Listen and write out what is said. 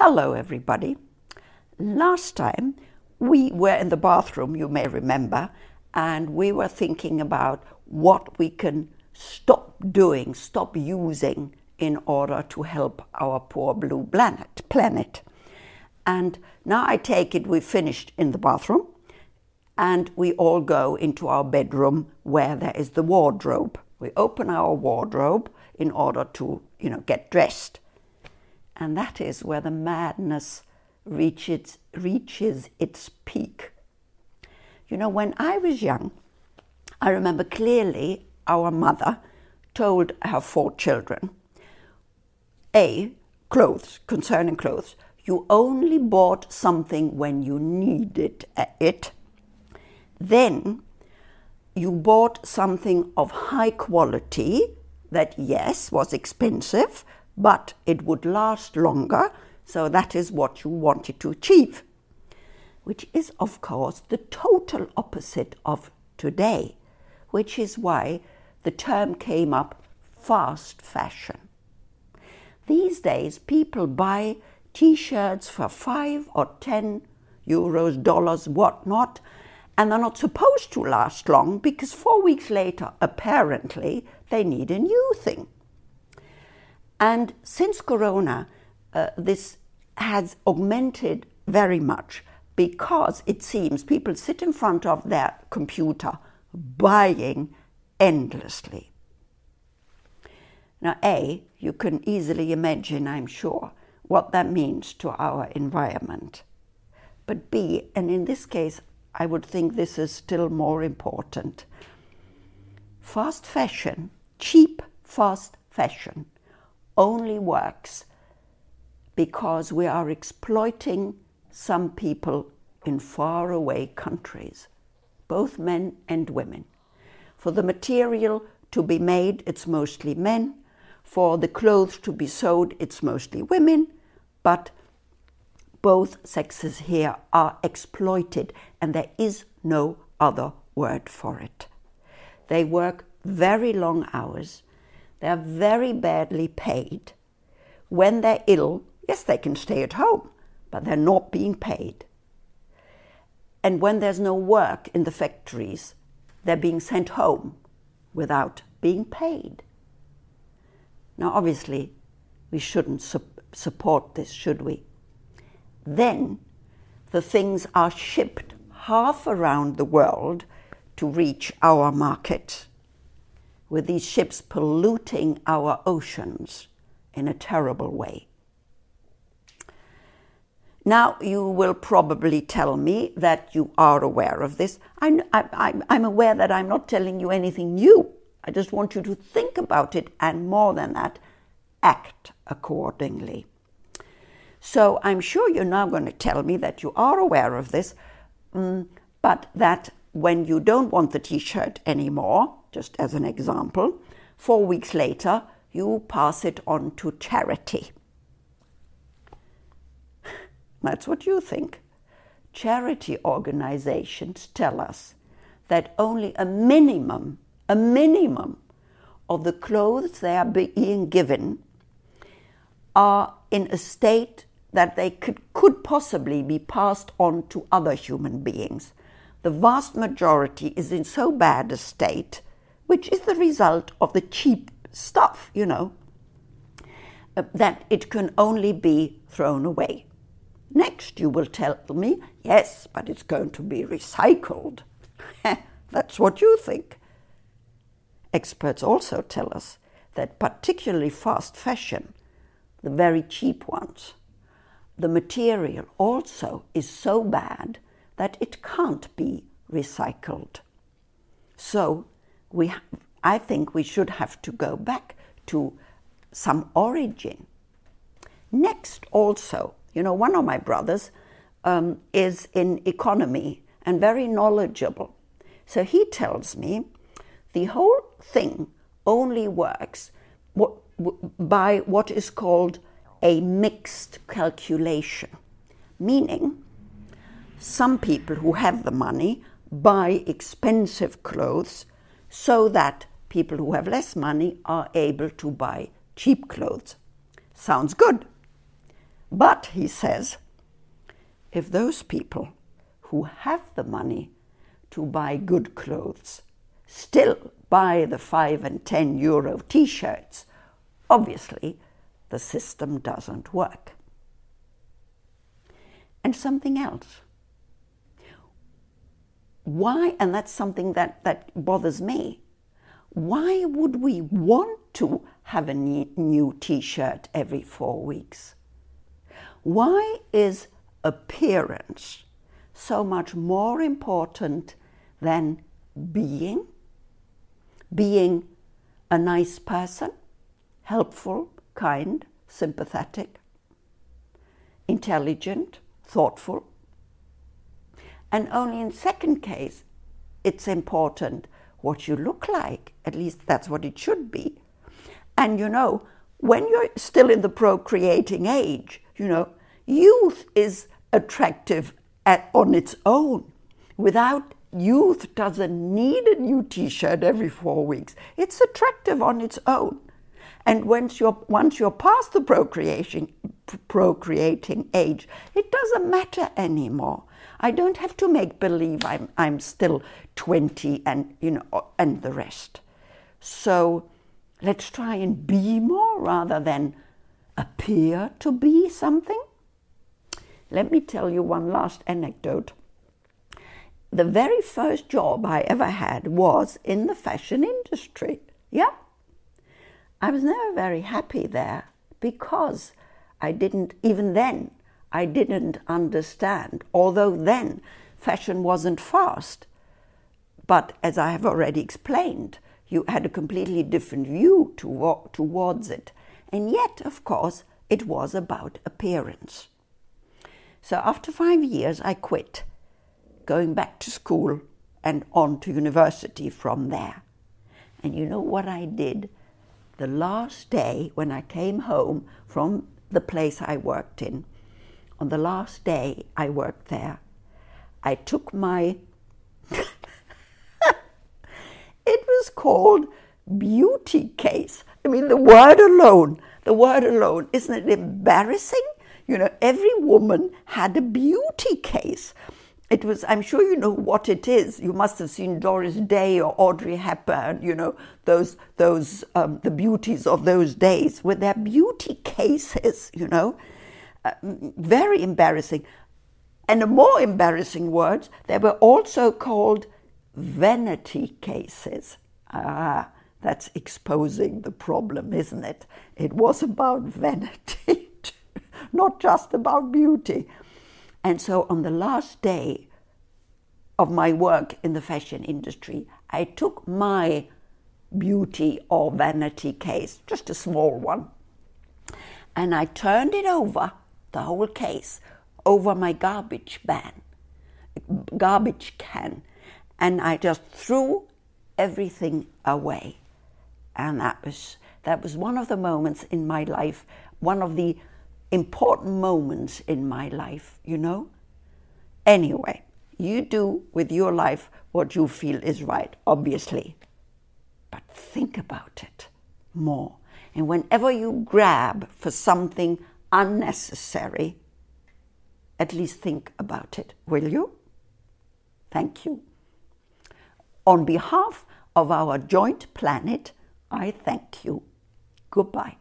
Hello, everybody. Last time we were in the bathroom, you may remember, and we were thinking about what we can stop doing, stop using in order to help our poor blue planet. planet. And now I take it we've finished in the bathroom and we all go into our bedroom where there is the wardrobe. We open our wardrobe in order to, you know, get dressed. And that is where the madness reaches, reaches its peak. You know, when I was young, I remember clearly our mother told her four children A, clothes, concerning clothes, you only bought something when you needed it. Then you bought something of high quality that, yes, was expensive, but it would last longer, so that is what you wanted to achieve. Which is, of course, the total opposite of today, which is why the term came up fast fashion. These days, people buy t shirts for five or ten euros, dollars, whatnot, and they're not supposed to last long because four weeks later, apparently, they need a new thing. And since Corona, uh, this has augmented very much because it seems people sit in front of their computer buying endlessly. Now, A, you can easily imagine, I'm sure, what that means to our environment. But B, and in this case, I would think this is still more important. Fast fashion, cheap fast fashion, only works because we are exploiting some people in faraway countries, both men and women. For the material to be made, it's mostly men. For the clothes to be sewed, it's mostly women. But both sexes here are exploited, and there is no other word for it. They work very long hours they're very badly paid. When they're ill, yes, they can stay at home, but they're not being paid. And when there's no work in the factories, they're being sent home without being paid. Now, obviously, we shouldn't su- support this, should we? Then the things are shipped half around the world to reach our market with these ships polluting our oceans in a terrible way. Now, you will probably tell me that you are aware of this. I'm, I'm, I'm, aware that I'm not telling you anything new. I just want you to think about it and, more than that, act accordingly. So, I'm sure you're now going to tell me that you are aware of this, um, but that when you don't want the t shirt anymore, just as an example, four weeks later, you pass it on to charity. That's what you think. Charity organizations tell us that only a minimum, a minimum of the clothes they are being given are in a state that they could, could possibly be passed on to other human beings. The vast majority is in so bad a state which is the result of the cheap stuff, you know, uh, that it can only be thrown away. Next, you will tell me, yes, but it's going to be recycled. That's what you think. Experts also tell us that, particularly fast fashion, the very cheap ones, the material also is so bad that it can't be recycled. So we, I think we should have to go back to some origin. Next, also, you know, one of my brothers um, is in economy and very knowledgeable. So he tells me the whole thing only works what, by what is called a mixed calculation, meaning some people who have the money buy expensive clothes so that people who have less money are able to buy cheap clothes. Sounds good. But, he says, if those people who have the money to buy good clothes still buy the 5 and 10 euro t shirts, obviously the system doesn't work. And something else. Why, and that's something that, that bothers me, why would we want to have a new t shirt every four weeks? Why is appearance so much more important than being? Being a nice person, helpful, kind, sympathetic, intelligent, thoughtful. And only in second case, it's important what you look like. At least that's what it should be. And you know, when you're still in the procreating age, you know, youth is attractive at, on its own. Without youth doesn't need a new t-shirt every four weeks. It's attractive on its own. And once you're, once you're past the procreation, procreating age, it doesn't matter anymore. I don't have to make believe I'm, I'm still 20 and, you know, and the rest. So let's try and be more rather than appear to be something. Let me tell you one last anecdote. The very first job I ever had was in the fashion industry. Yeah. I was never very happy there because I didn't, even then, I didn't understand, although then fashion wasn't fast. But as I have already explained, you had a completely different view to, towards it. And yet, of course, it was about appearance. So after five years, I quit, going back to school and on to university from there. And you know what I did? The last day when I came home from the place I worked in, on the last day I worked there, I took my. it was called beauty case. I mean, the word alone, the word alone, isn't it embarrassing? You know, every woman had a beauty case. It was, I'm sure you know what it is. You must have seen Doris Day or Audrey Hepburn, you know, those, those, um, the beauties of those days with their beauty cases, you know. Uh, very embarrassing. And a more embarrassing words, they were also called vanity cases. Ah, that's exposing the problem, isn't it? It was about vanity, not just about beauty. And so on the last day of my work in the fashion industry, I took my beauty or vanity case, just a small one, and I turned it over the whole case over my garbage ban, garbage can, and I just threw everything away. And that was that was one of the moments in my life, one of the important moments in my life, you know? Anyway, you do with your life what you feel is right, obviously. But think about it more. And whenever you grab for something unnecessary, at least think about it, will you? Thank you. On behalf of our joint planet, I thank you. Goodbye.